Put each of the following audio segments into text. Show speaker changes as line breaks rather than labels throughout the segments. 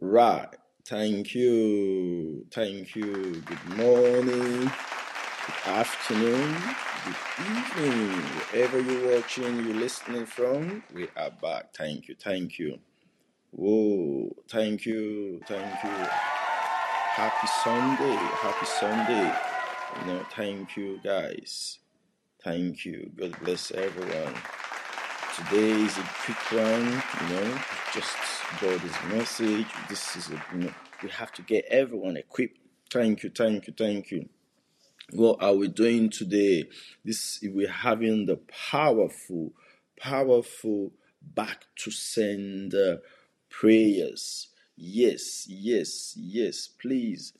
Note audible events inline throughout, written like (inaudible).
Right. Thank you. Thank you. Good morning, good afternoon, good evening. Wherever you're watching, you're listening from, we are back. Thank you. Thank you. Whoa. Thank you. Thank you. Happy Sunday. Happy Sunday. You know, thank you guys. Thank you. God bless everyone. Today is a quick one, you know, just God's message. This is a, you know, we have to get everyone equipped. Thank you, thank you, thank you. What are we doing today? This we're having the powerful, powerful back to sender prayers. Yes, yes, yes. Please,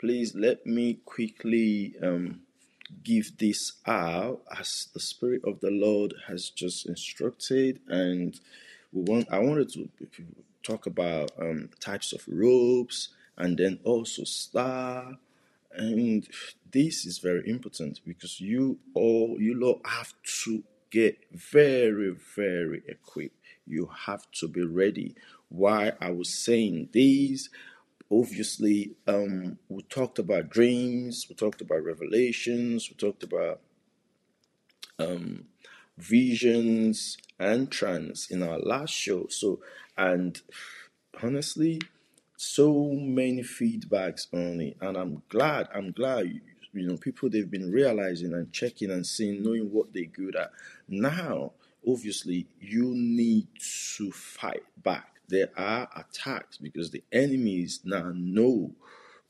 please let me quickly um give this out as the Spirit of the Lord has just instructed. And we want I wanted to talk about um, types of robes and then also star. And this is very important because you all you lot have to get very, very equipped. You have to be ready. Why I was saying these obviously um, we talked about dreams we talked about revelations we talked about um, visions and trance in our last show. So and honestly so many feedbacks on it and i'm glad i'm glad you know people they've been realizing and checking and seeing knowing what they're good at. Now obviously you need to fight back there are attacks because the enemies now know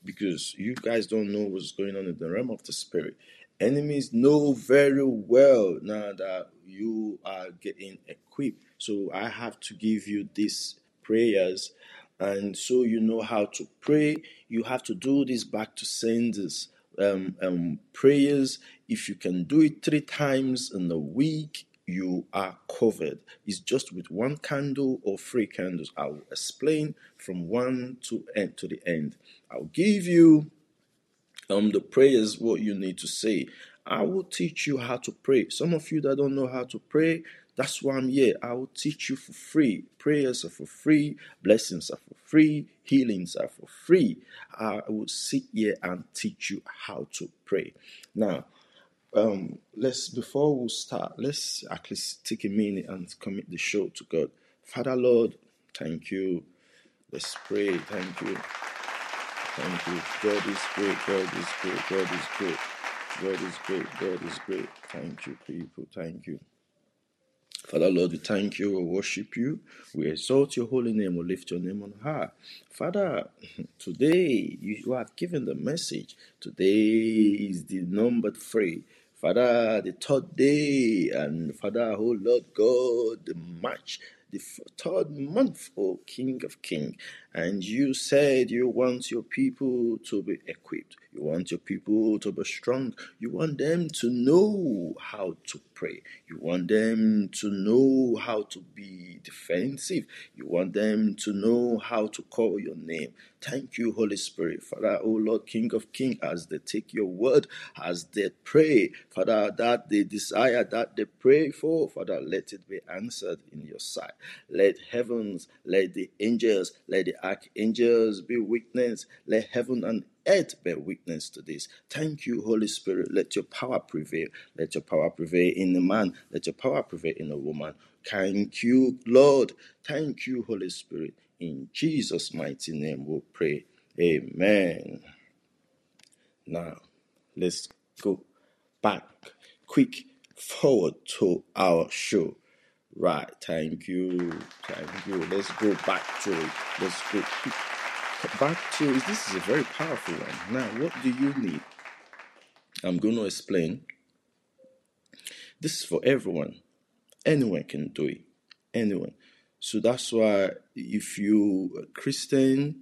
because you guys don't know what's going on in the realm of the spirit. Enemies know very well now that you are getting equipped. So i have to give you these prayers. And so you know how to pray. You have to do this back to senders um, um, prayers. If you can do it three times in a week you are covered. It's just with one candle or three candles. I will explain from one to end to the end. I'll give you um the prayers what you need to say. I will teach you how to pray. Some of you that don't know how to pray, that's why I'm here. I will teach you for free. Prayers are for free, blessings are for free, healings are for free. I will sit here and teach you how to pray. Now, um, let's before we start, let's at least take a minute and commit the show to God. Father Lord, thank you. Let's pray. Thank you. Thank you. God is great. God is great. God is great. God is great. God is great. Thank you, people. Thank you. Father Lord, we thank you, we worship you, we exalt your holy name, we lift your name on high. Father, (laughs) today you have given the message. Today is the number three. Father, the third day, and Father, oh Lord God, the March, the third month, oh King of Kings. And you said you want your people to be equipped. You want your people to be strong. You want them to know how to pray. You want them to know how to be defensive. You want them to know how to call your name. Thank you, Holy Spirit. Father, oh Lord, King of Kings, as they take your word, as they pray, Father, that they desire, that they pray for, Father, let it be answered in your sight. Let heavens, let the angels, let the archangels be witness. Let heaven and earth bear witness to this. Thank you, Holy Spirit. Let your power prevail. Let your power prevail in a man. Let your power prevail in a woman. Thank you, Lord. Thank you, Holy Spirit. In Jesus' mighty name we pray. Amen. Now, let's go back quick forward to our show. Right, thank you, thank you. Let's go back to it. Let's go back to it. This is a very powerful one. Now, what do you need? I'm going to explain. This is for everyone. Anyone can do it. Anyone. So that's why if you Christian,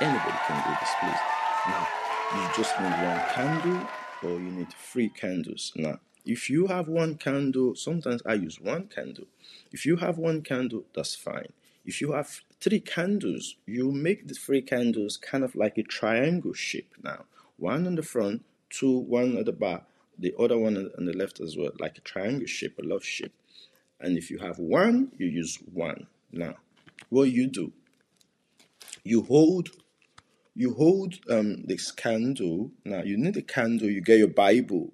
anybody can do this, please. Now, you just need one candle or you need three candles. Now, if you have one candle, sometimes I use one candle. If you have one candle, that's fine. If you have three candles, you make the three candles kind of like a triangle shape now. One on the front, two, one at the back, the other one on the left as well, like a triangle shape, a love shape. And if you have one, you use one. Now, what you do, You hold you hold um this candle. Now you need a candle, you get your Bible.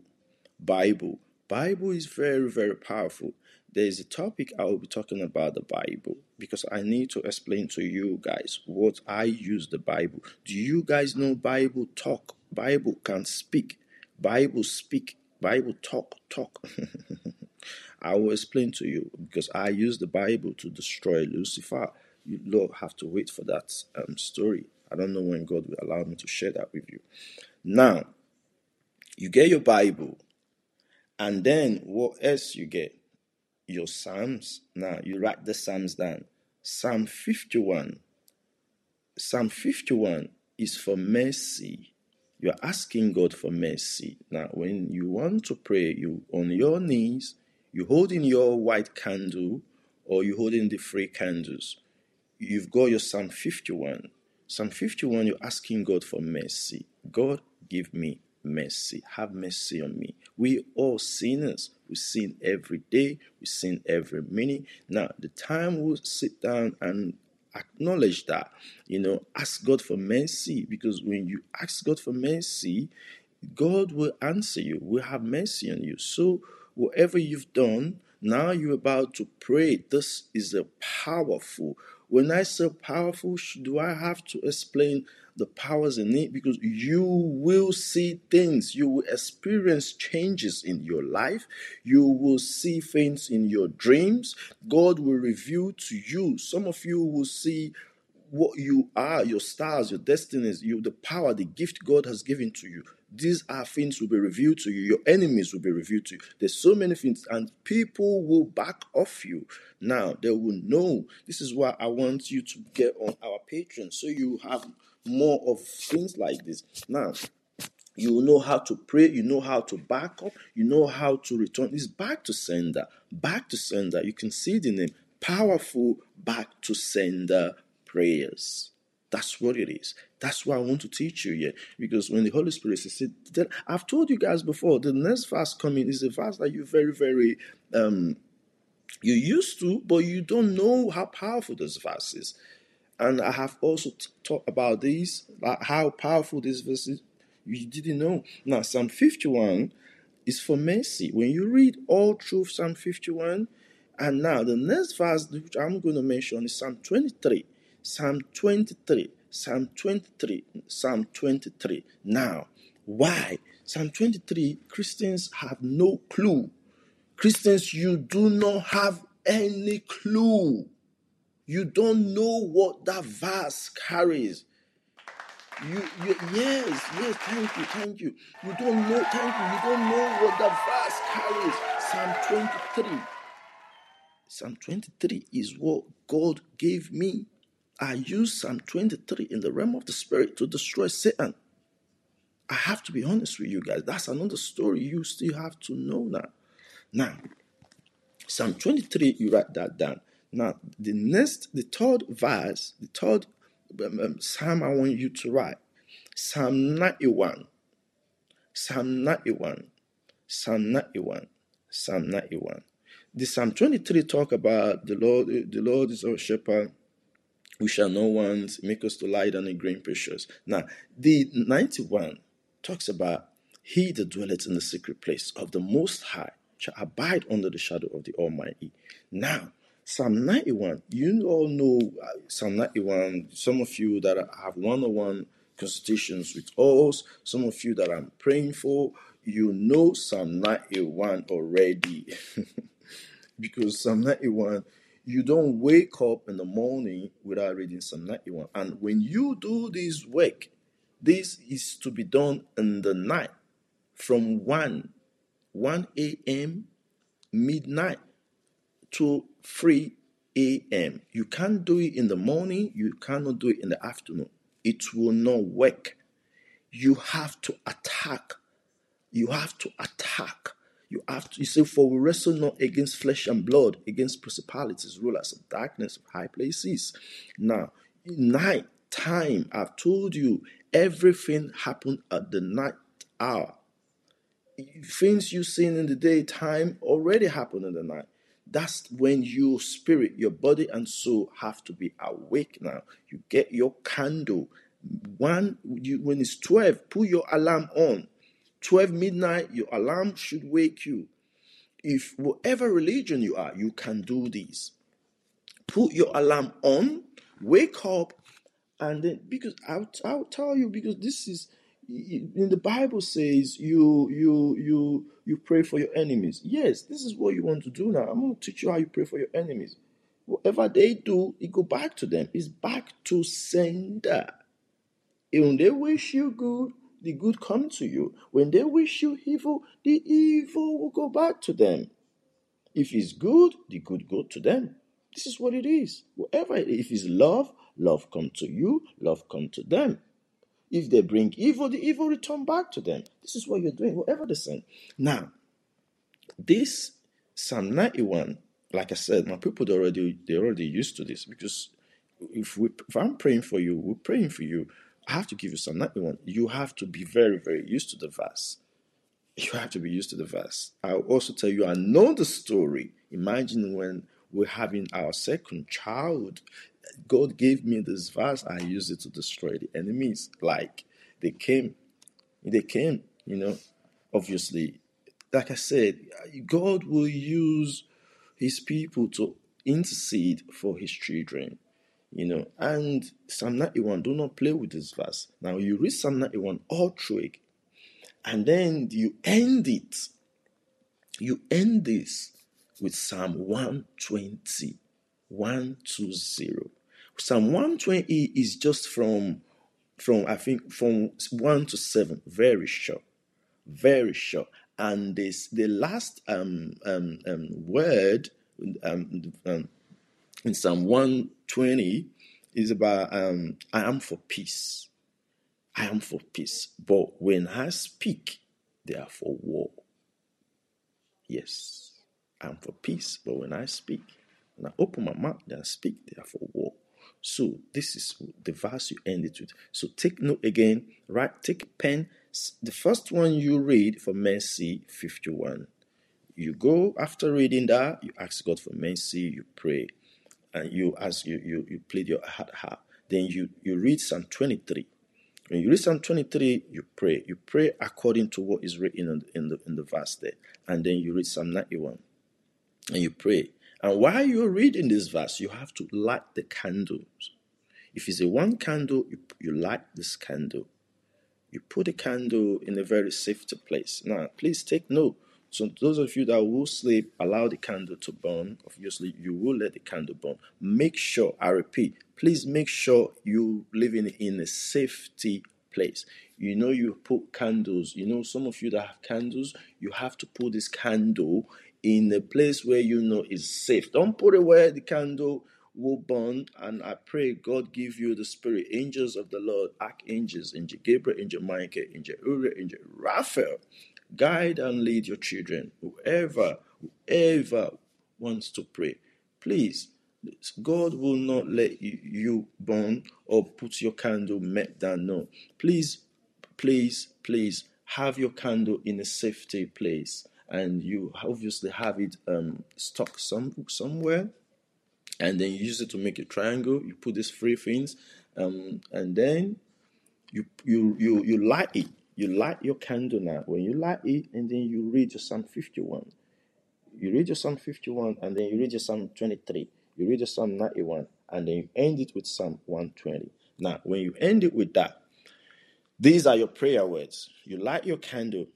Bible. Bible is very, very powerful. There is a topic I will be talking about the Bible because I need to explain to you guys what I use the Bible. Do you guys know Bible talk? Bible can speak. Bible speak. Bible talk talk. (laughs) I will explain to you because I use the Bible to destroy Lucifer. You Lord have to wait for that um, story. I don't know when God will allow me to share that with you. Now, you get your Bible, and then what else you get? Your Psalms. Now, you write the Psalms down. Psalm 51. Psalm 51 is for mercy. You're asking God for mercy. Now, when you want to pray, you on your knees, you holding your white candle or you holding the three candles. You've got your Psalm 51. Psalm 51, you're asking God for mercy. God, give me mercy. Have mercy on me. We all sinners. We sin every day. We sin every minute. Now, the time we'll sit down and acknowledge that, you know, ask God for mercy because when you ask God for mercy, God will answer you, will have mercy on you. So, whatever you've done, now you're about to pray. This is a powerful. When I say powerful, do I have to explain the powers in it? Because you will see things, you will experience changes in your life, you will see things in your dreams. God will reveal to you. Some of you will see what you are, your stars, your destinies, you the power, the gift God has given to you. These are things will be revealed to you. Your enemies will be revealed to you. There's so many things, and people will back off you. Now they will know. This is why I want you to get on our Patreon so you have more of things like this. Now, you know how to pray, you know how to back up, you know how to return. It's back to sender, back to sender. You can see the name powerful back to sender prayers. That's what it is. That's what I want to teach you here. Because when the Holy Spirit says, it, I've told you guys before, the next fast coming is a fast that you very, very um you used to, but you don't know how powerful this fast is. And I have also t- talked about this, about how powerful this verse is. You didn't know. Now, Psalm 51 is for mercy. When you read all through Psalm 51, and now the next verse which I'm going to mention is Psalm 23. Psalm 23, Psalm 23, Psalm 23. Now, why? Psalm 23, Christians have no clue. Christians, you do not have any clue. You don't know what that verse carries. You, you, yes, yes, thank you, thank you. You don't know, thank you. You don't know what that verse carries. Psalm 23. Psalm 23 is what God gave me I use Psalm 23 in the realm of the spirit to destroy Satan. I have to be honest with you guys. That's another story you still have to know now. Now, Psalm 23, you write that down. Now, the next, the third verse, the third um, um, psalm I want you to write Psalm 91. Psalm 91. Psalm 91. Psalm 91. The Psalm 23 talk about the Lord, the Lord is our shepherd we shall know want, make us to lie down in green pastures. Now, the 91 talks about he that dwelleth in the secret place of the Most High shall abide under the shadow of the Almighty. Now, Psalm 91, you all know uh, Psalm 91. Some of you that have one on one consultations with us, some of you that I'm praying for, you know Psalm 91 already. (laughs) because Psalm 91 you don't wake up in the morning without reading Psalm 91. And when you do this work, this is to be done in the night from 1, 1 a.m., midnight to 3 a.m. You can't do it in the morning, you cannot do it in the afternoon. It will not work. You have to attack. You have to attack you have to, you say, for we wrestle not against flesh and blood, against principalities, rulers of darkness, of high places. Now, night time, I've told you, everything happened at the night hour. Things you've seen in the daytime already happened in the night. that's when your spirit, your body, and soul have to be awake now. You get your candle. One, you, when it's 12, put your alarm on. 12 midnight, your alarm should wake you. If whatever religion you are, you can do this. Put your alarm on, wake up, and then because I'll, I'll tell you because this is in the Bible says you you you you pray for your enemies. Yes, this is what you want to do now. I'm going to teach you how you pray for your enemies. Whatever they do, it go back to them. It's back to sender. When they wish you good, the good come to you. When they wish you evil, the evil will go back to them. If it's good, the good go to them. This is what it is. Whatever, if it's love, love come to you, love come to them. If they bring evil, the evil return back to them. This is what you're doing, whatever the sin. Now, this Psalm 91, like I said, my people already they're already used to this because if we if I'm praying for you, we're praying for you. I have to give you Psalm 91. You have to be very, very used to the verse. You have to be used to the verse. I'll also tell you, I know the story. Imagine when we're having our second child God gave me this verse, I used it to destroy the enemies. Like they came, they came, you know. Obviously, like I said, God will use his people to intercede for his children, you know. And Psalm 91, do not play with this verse. Now you read Psalm 91 all through it, and then you end it. You end this with Psalm 120. 120. Psalm 120 is just from from I think from 1 to 7, very short. Very short. And this the last um, um, um word um, um, in Psalm 120 is about um, I am for peace. I am for peace. But when I speak, they are for war. Yes, I'm for peace, but when I speak, when I open my mouth and speak, they are for war. So this is the verse you end it with. So take note again, right? Take pen. The first one you read for mercy, 51. You go after reading that, you ask God for mercy, you pray, and you ask you you, you plead your heart heart. Then you you read Psalm 23. When you read Psalm 23, you pray. You pray according to what is written in the, in the, in the verse there. And then you read Psalm 91. And you pray. And while you're reading this verse, you have to light the candles. If it's a one candle, you, you light this candle. You put the candle in a very safe place. Now, please take note. So, those of you that will sleep, allow the candle to burn. Obviously, you will let the candle burn. Make sure, I repeat, please make sure you living in a safety place. You know, you put candles. You know, some of you that have candles, you have to put this candle in a place where you know is safe. Don't put it where the candle will burn. And I pray God give you the spirit, angels of the Lord, archangels, angel Gabriel, angel Michael, angel Uriel, angel Raphael. Guide and lead your children. Whoever, whoever wants to pray, please. God will not let you burn or put your candle met down. No. Please, please, please have your candle in a safety place and you obviously have it um, stuck some somewhere and then you use it to make a triangle you put these three things um, and then you you you you light it you light your candle now. When you light it and then you read your psalm 51 you read your psalm 51 and then you read your psalm 23 you read your psalm 91 and then you end it with psalm 120 now when you end it with that these are your prayer words. You light your candle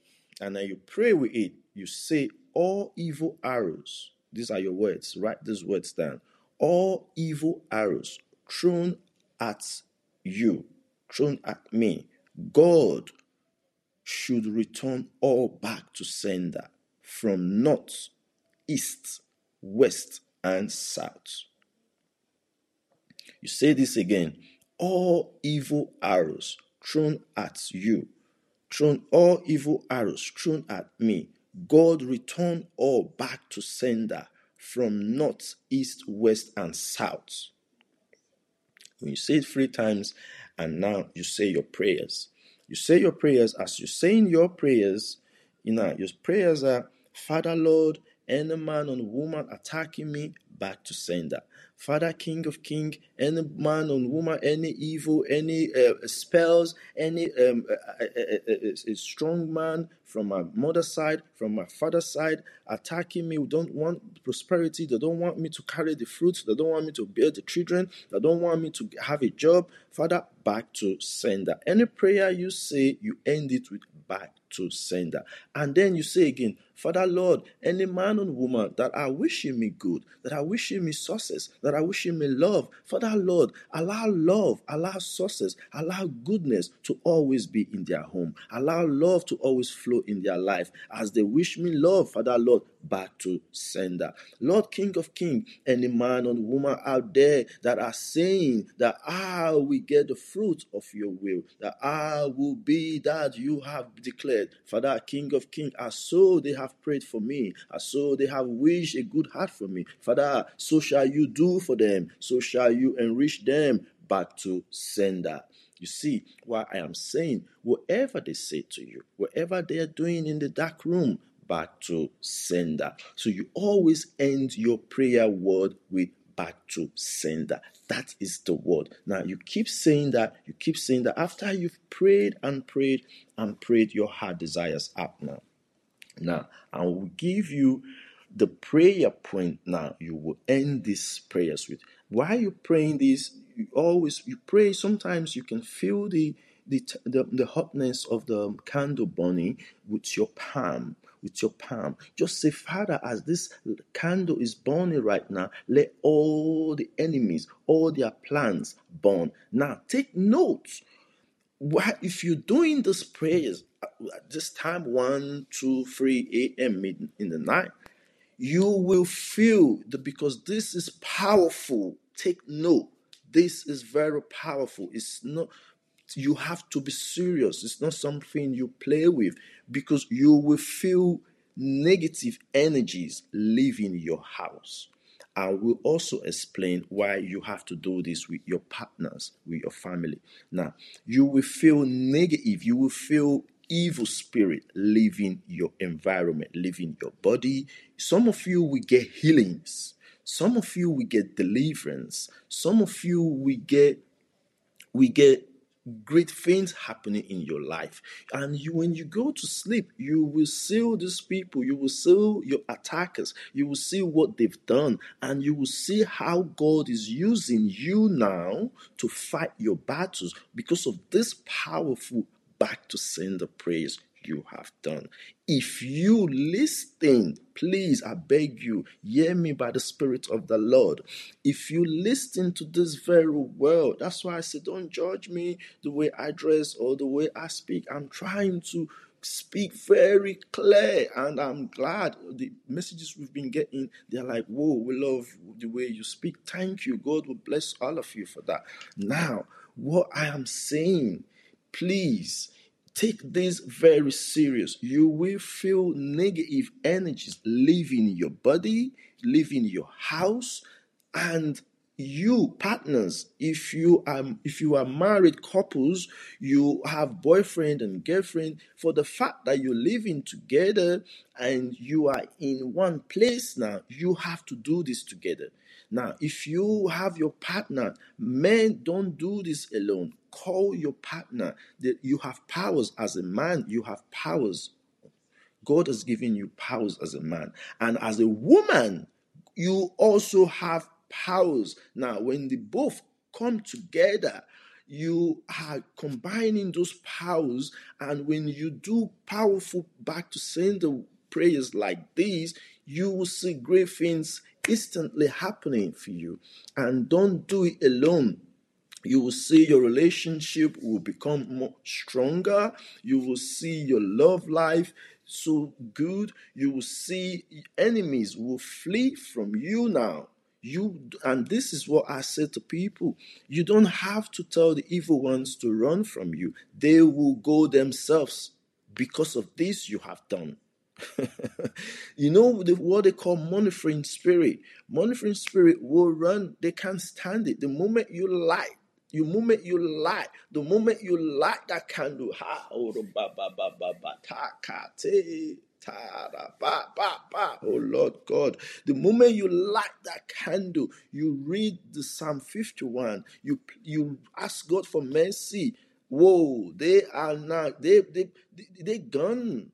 and then you pray with it. You say, All evil arrows, these are your words, write these words down. All evil arrows thrown at you, thrown at me, God should return all back to sender from north, east, west, and south. You say this again all evil arrows thrown at you, thrown all evil arrows thrown at me, God return all back to sender from north, east, west, and south. When you say it three times, and now you say your prayers. You say your prayers as you're saying your prayers, you know, your prayers are, Father Lord, Any man or woman attacking me, back to sender. Father, King of King, any man or woman, any evil, any uh, spells, any um, a, a, strong man from my mother's side, from my father's side, attacking me, don't want prosperity, they don't want me to carry the fruits, they don't want me to bear the children, they don't want me to have a job. Father, back to sender. Any prayer you say, you end it with back to sender. And then you say again, Father Lord, any man and woman that are wishing me good, that are wishing me success, that are wishing me love, Father Lord, allow love, allow success, allow goodness to always be in their home. Allow love to always flow in their life. As they wish me love, Father Lord, back to sender. Lord King of King, any man or woman out there that are saying that ah, I will get the fruit of your will, that I will be that you have declared. Father, King of King, as so they have prayed for me, as so they have wished a good heart for me. Father, so shall you do for them, so shall you enrich them back to sender. You see what I am saying? Whatever they say to you, whatever they are doing in the dark room, back to sender. So you always end your prayer word with back to sender. That is the word. Now you keep saying that, you keep saying that after you've prayed and prayed and prayed, your heart desires up now. Now, I will give you the prayer point now you will end these prayers with. While you're praying this, you always you pray. Sometimes you can feel the the, the, the hotness of the candle burning with your palm with your palm. Just say, Father, as this candle is burning right now, let all the enemies, all their plans burn. Now, take note. What if you're doing these prayers this time, 1, 2, 3 a.m. in the night, you will feel that because this is powerful. Take note. This is very powerful. It's not you have to be serious. It's not something you play with because you will feel negative energies leaving your house. I will also explain why you have to do this with your partners, with your family. Now, you will feel negative, you will feel evil spirit leaving your environment, leaving your body. Some of you will get healings. Some of you will get deliverance. Some of you will get we get great things happening in your life. And you, when you go to sleep, you will see these people, you will see your attackers, you will see what they've done, and you will see how God is using you now to fight your battles because of this powerful back to sender praise you have done. If you listen, please, I beg you, hear me by the Spirit of the Lord. If you listen to this very well, that's why I say, don't judge me the way I dress or the way I speak. I'm trying to speak very clear and i'm glad the messages we've been getting they're like whoa we love the way you speak thank you god will bless all of you for that now what i am saying please Take this very serious. You will feel negative energies leaving your body, leaving your house, and you partners if you are if you are married couples you have boyfriend and girlfriend for the fact that you're living together and you are in one place now you have to do this together now if you have your partner men don't do this alone call your partner that you have powers as a man you have powers. God has given you powers as a man. And as a woman you also have powers. Now when they both come together you are combining those powers. And when you do powerful back to sender prayers like these you will see great things instantly happening for you. And don't do it alone you will see your relationship will become more stronger. You will see your love life so good. You will see enemies will flee from you now. You and this is what i say to people. You don't have to tell the evil ones to run from you. They will go themselves. Because of this you have done. (laughs) You know the, what they call monitoring spirit. Monitoring spirit will run. They can't stand it. The moment you lie the moment you light, the moment you light that candle, ha, Oh Lord God, the moment you light that candle, you read the Psalm 51, you you ask God for mercy. Whoa, they are not they they they, they gone.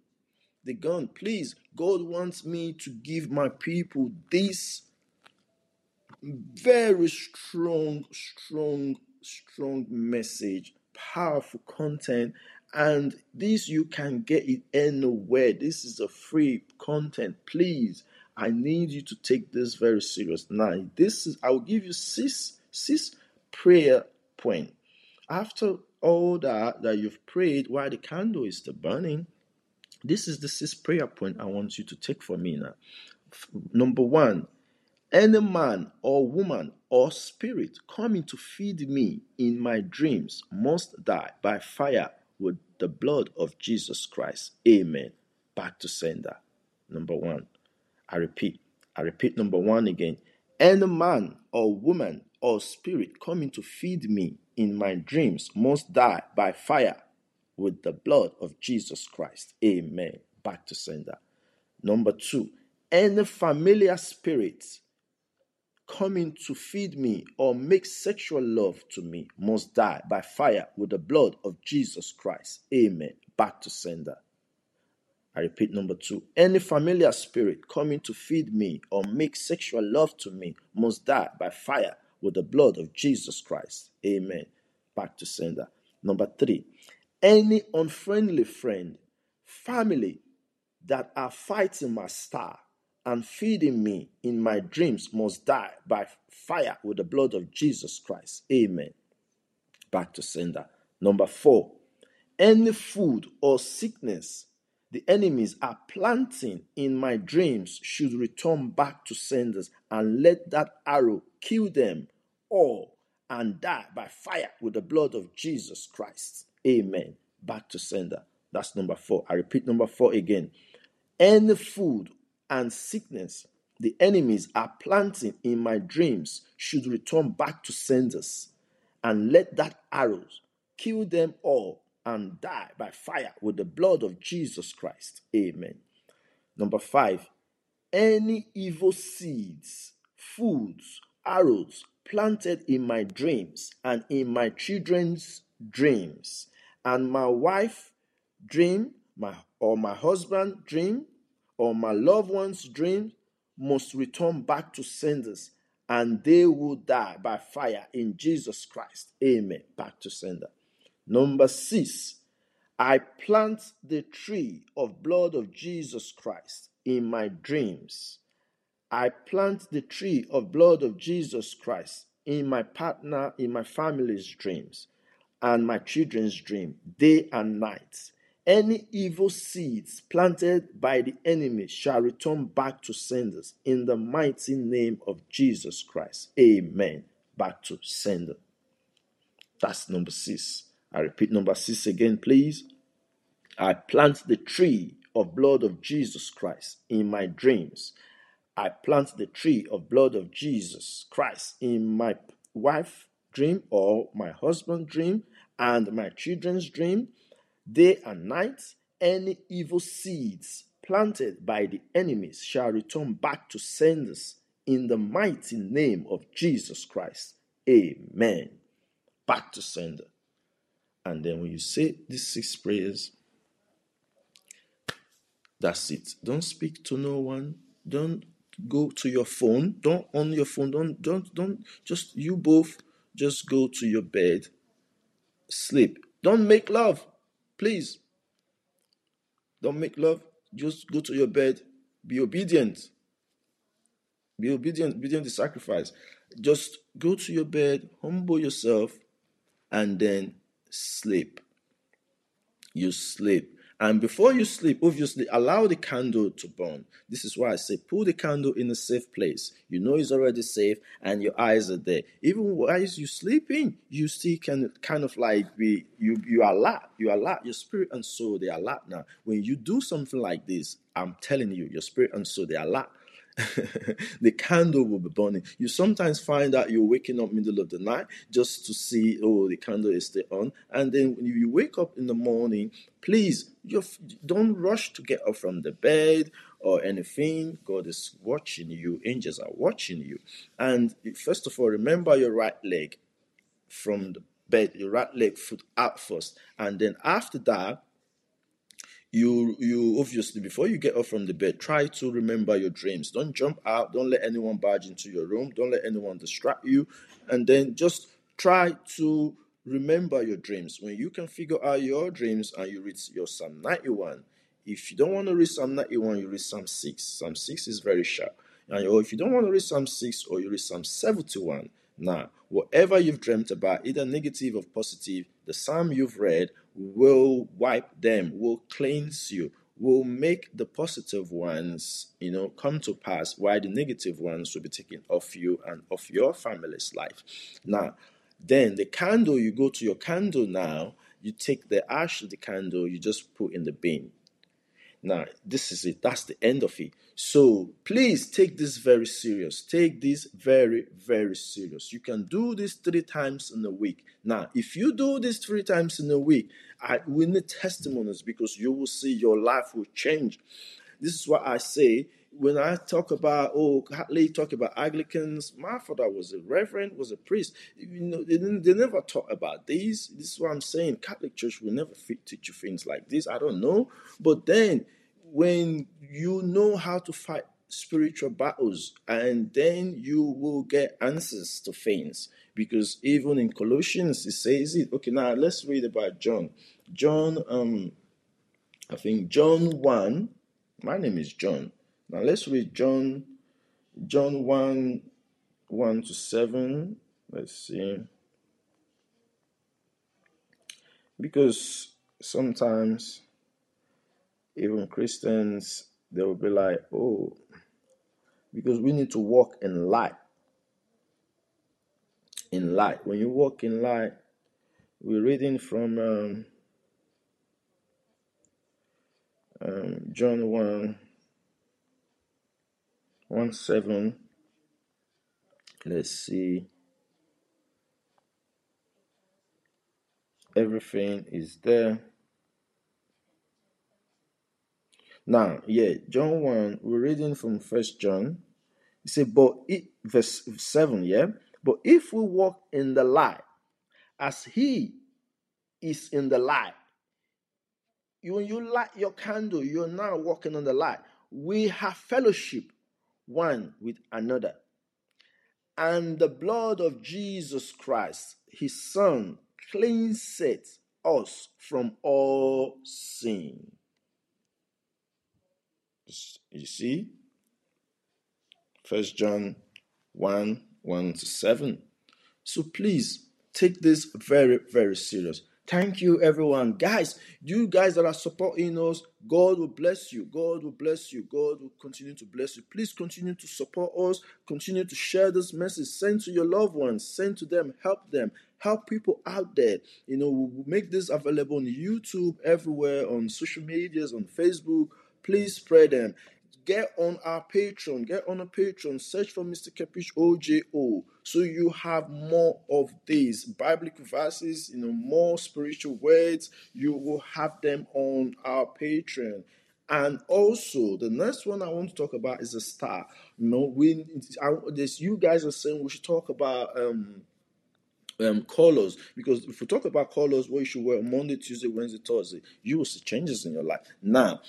They gone. Please, God wants me to give my people this very strong, strong, strong message, powerful content, and this you can get it anywhere. This is a free content. Please, I need you to take this very serious. Now, this is I will give you six six prayer point. After all that that you've prayed while the candle is still burning, this is the sixth prayer point I want you to take for me now. Number one, any man or woman or spirit coming to feed me in my dreams must die by fire with the blood of Jesus Christ. Amen. Back to sender. Number one. I repeat. I repeat number one again. Any man or woman or spirit coming to feed me in my dreams must die by fire with the blood of Jesus Christ. Amen. Back to sender. Number two. Any familiar spirit coming to feed me or make sexual love to me must die by fire with the blood of Jesus Christ. Amen. Back to sender. I repeat number two. Any familiar spirit coming to feed me or make sexual love to me must die by fire with the blood of Jesus Christ. Amen. Back to sender. Number three. Any unfriendly friend, family that are fighting my star and feeding me in my dreams must die by fire with the blood of Jesus Christ. Amen. Back to sender. Number four, any food or sickness the enemies are planting in my dreams should return back to senders and let that arrow kill them all and die by fire with the blood of Jesus Christ. Amen. Back to sender. That's number four. I repeat number four again. Any food and sickness the enemies are planting in my dreams should return back to senders and let that arrows kill them all and die by fire with the blood of Jesus Christ. Amen. Number five, any evil seeds, foods, arrows planted in my dreams and in my children's dreams, and my wife dream, my or my husband dream, or my loved one's dreams must return back to senders and they will die by fire in Jesus Christ. Amen. Back to sender. Number six, I plant the tree of blood of Jesus Christ in my dreams. I plant the tree of blood of Jesus Christ in my partner, in my family's dreams, and my children's dream, day and night. Any evil seeds planted by the enemy shall return back to senders in the mighty name of Jesus Christ. Amen. Back to sender. That's number six. I repeat number six again, please. I plant the tree of blood of Jesus Christ in my dreams. I plant the tree of blood of Jesus Christ in my wife dream or my husband dream and my children's dream Day and night, any evil seeds planted by the enemies shall return back to senders in the mighty name of Jesus Christ. Amen. Back to sender. And then when you say these six prayers, that's it. Don't speak to no one. Don't go to your phone. Don't on your phone. Don't don't don't just you both just go to your bed. Sleep. Don't make love. Please, don't make love. Just go to your bed. Be obedient. Be obedient, obedient to sacrifice. Just go to your bed, humble yourself, and then sleep. You sleep. And before you sleep, obviously allow the candle to burn. This is why I say put the candle in a safe place. You know it's already safe and your eyes are there. Even while you're sleeping, you still can kind of like be you you are alert. You are alert your spirit and soul, they are alert now. When you do something like this, I'm telling you, your spirit and soul, they are alert. (laughs) the candle will be burning. You sometimes find that you're waking up middle of the night just to see, oh, the candle is still on. And then when you wake up in the morning, please don't rush to get up from the bed or anything. God is watching you. Angels are watching you. And first of all, remember your right leg from the bed, your right leg foot out first. And then after that, you you obviously before you get up from the bed try to remember your dreams. Don't jump out. Don't let anyone barge into your room. Don't let anyone distract you. And then just try to remember your dreams. When you can figure out your dreams and you read your psalm 91 if you don't want to read psalm 91 you read psalm 6 psalm 6 is very sharp. And if you don't want to read psalm 6 or you read psalm 71 now whatever you've dreamt about either negative or positive the psalm you've read will wipe them, will cleanse you, will make the positive ones, you know, come to pass, while the negative ones will be taken off you and off your family's life. Now, then the candle, you go to your candle now, you take the ash of the candle, you just put in the bin. Now, this is it. That's the end of it. So please take this very serious. Take this very, very serious. You can do this three times in a week. Now, if you do this three times in a week, I we need testimonies because you will see your life will change. This is what I say when I talk about oh Catholic talk about Anglicans, my father was a reverend, was a priest. You know, they, they never talk about these. This is what I'm saying. Catholic Church will never teach you things like this. I don't know, but then when you know how to fight spiritual battles and then you will get answers to things because even in colossians it says it okay now let's read about john john um i think john 1 my name is john now let's read john john 1 1 to 7 let's see because sometimes even Christians, they will be like, oh, because we need to walk in light. In light. When you walk in light, we're reading from um, um, John 1 1 7. Let's see. Everything is there. Now, yeah, John 1, we're reading from First John. He said, but it, verse 7, yeah. But if we walk in the light, as he is in the light, when you light your candle, you're now walking on the light. We have fellowship one with another. And the blood of Jesus Christ, his son, cleanseth us from all sin. You see? First John 1 1 to 7. So please take this very, very serious. Thank you, everyone. Guys, you guys that are supporting us, God will bless you. God will bless you. God will continue to bless you. Please continue to support us. Continue to share this message. Send to your loved ones. Send to them. Help them. Help people out there. You know, we'll make this available on YouTube, everywhere, on social medias, on Facebook, Please spread them. Get on our Patreon. Get on a Patreon. Search for Mr. Kapish OJO. So you have more of these biblical verses, you know, more spiritual words. You will have them on our Patreon. And also, the next one I want to talk about is a star. You know, we this you guys are saying we should talk about um um, colors because if we talk about colors, what you should wear Monday, Tuesday, Wednesday, Thursday, you will see changes in your life. Now,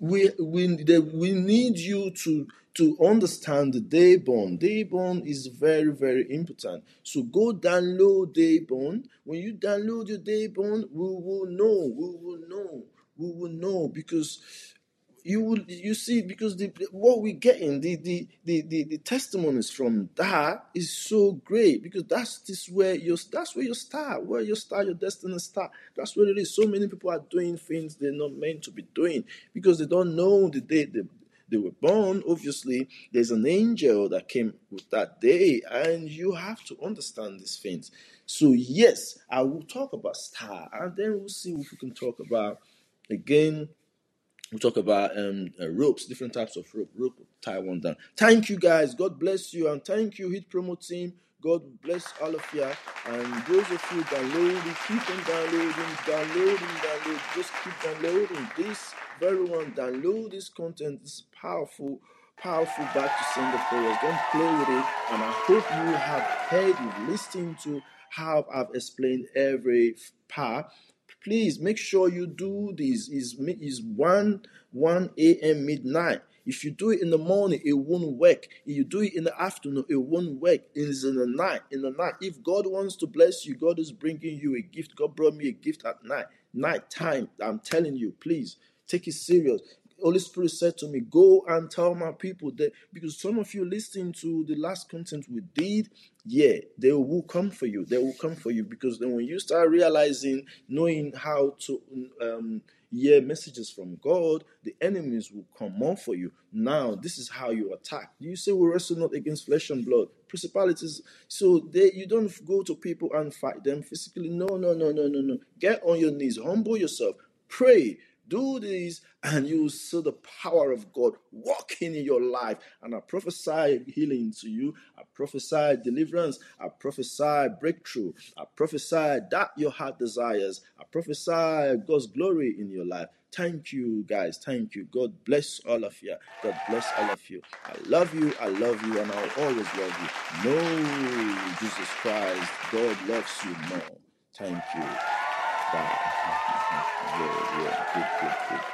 we we we need you to to understand the Daybone. Daybone is very very important. So go download Daybone. When you download your Daybone, we will know. We will know. We will know because you will you see because the what we're getting the the, the the the testimonies from that is so great because that's this where you that's where you start where you start your destiny start that's where it is. So many people are doing things they're not meant to be doing because they don't know the day they, they were born obviously. There's an angel that came with that day and you have to understand these things. So yes i will talk about star and then we'll see if we can talk about again we talk about um, uh, ropes, different types of rope, rope, tie one down. Thank you guys. God bless you. And thank you, Hit Promo team. God bless all of you. And those of you downloading, keep on downloading, downloading, download. Just keep downloading. This very one, download this content. This powerful, powerful back to sender prayers. Don't play with it. And I hope you have heard, you've to how I've explained every part please make sure you do this. Is is 1 1 a.m midnight. If you do it in the morning it won't work. If you do it in the afternoon it won't work. It is in the night in the night. If god wants to bless you god is bringing you a gift. God brought me a gift at night. Night time i'm telling you please take it serious Holy Spirit said to me, Go and tell my people that because some of you listening to the last content we did, yeah, they will come for you. They will come for you because then when you start realizing, knowing how to um, hear messages from God, the enemies will come more for you. Now, this is how you attack. You say we wrestle not against flesh and blood, principalities. So they, you don't go to people and fight them physically. No, no, no, no, no, no. Get on your knees, humble yourself, pray do this, and you will see the power of God working in your life. And I prophesy healing to you. I prophesy deliverance. I prophesy breakthrough. I prophesy that your heart desires. I prophesy God's glory in your life. Thank you, guys. Thank you. God bless all of you. God bless all of you. I love you. I love you, and I'll always love you. No, Jesus Christ. God loves you more. Thank you. Bye. Yeah, yeah, good, good, good.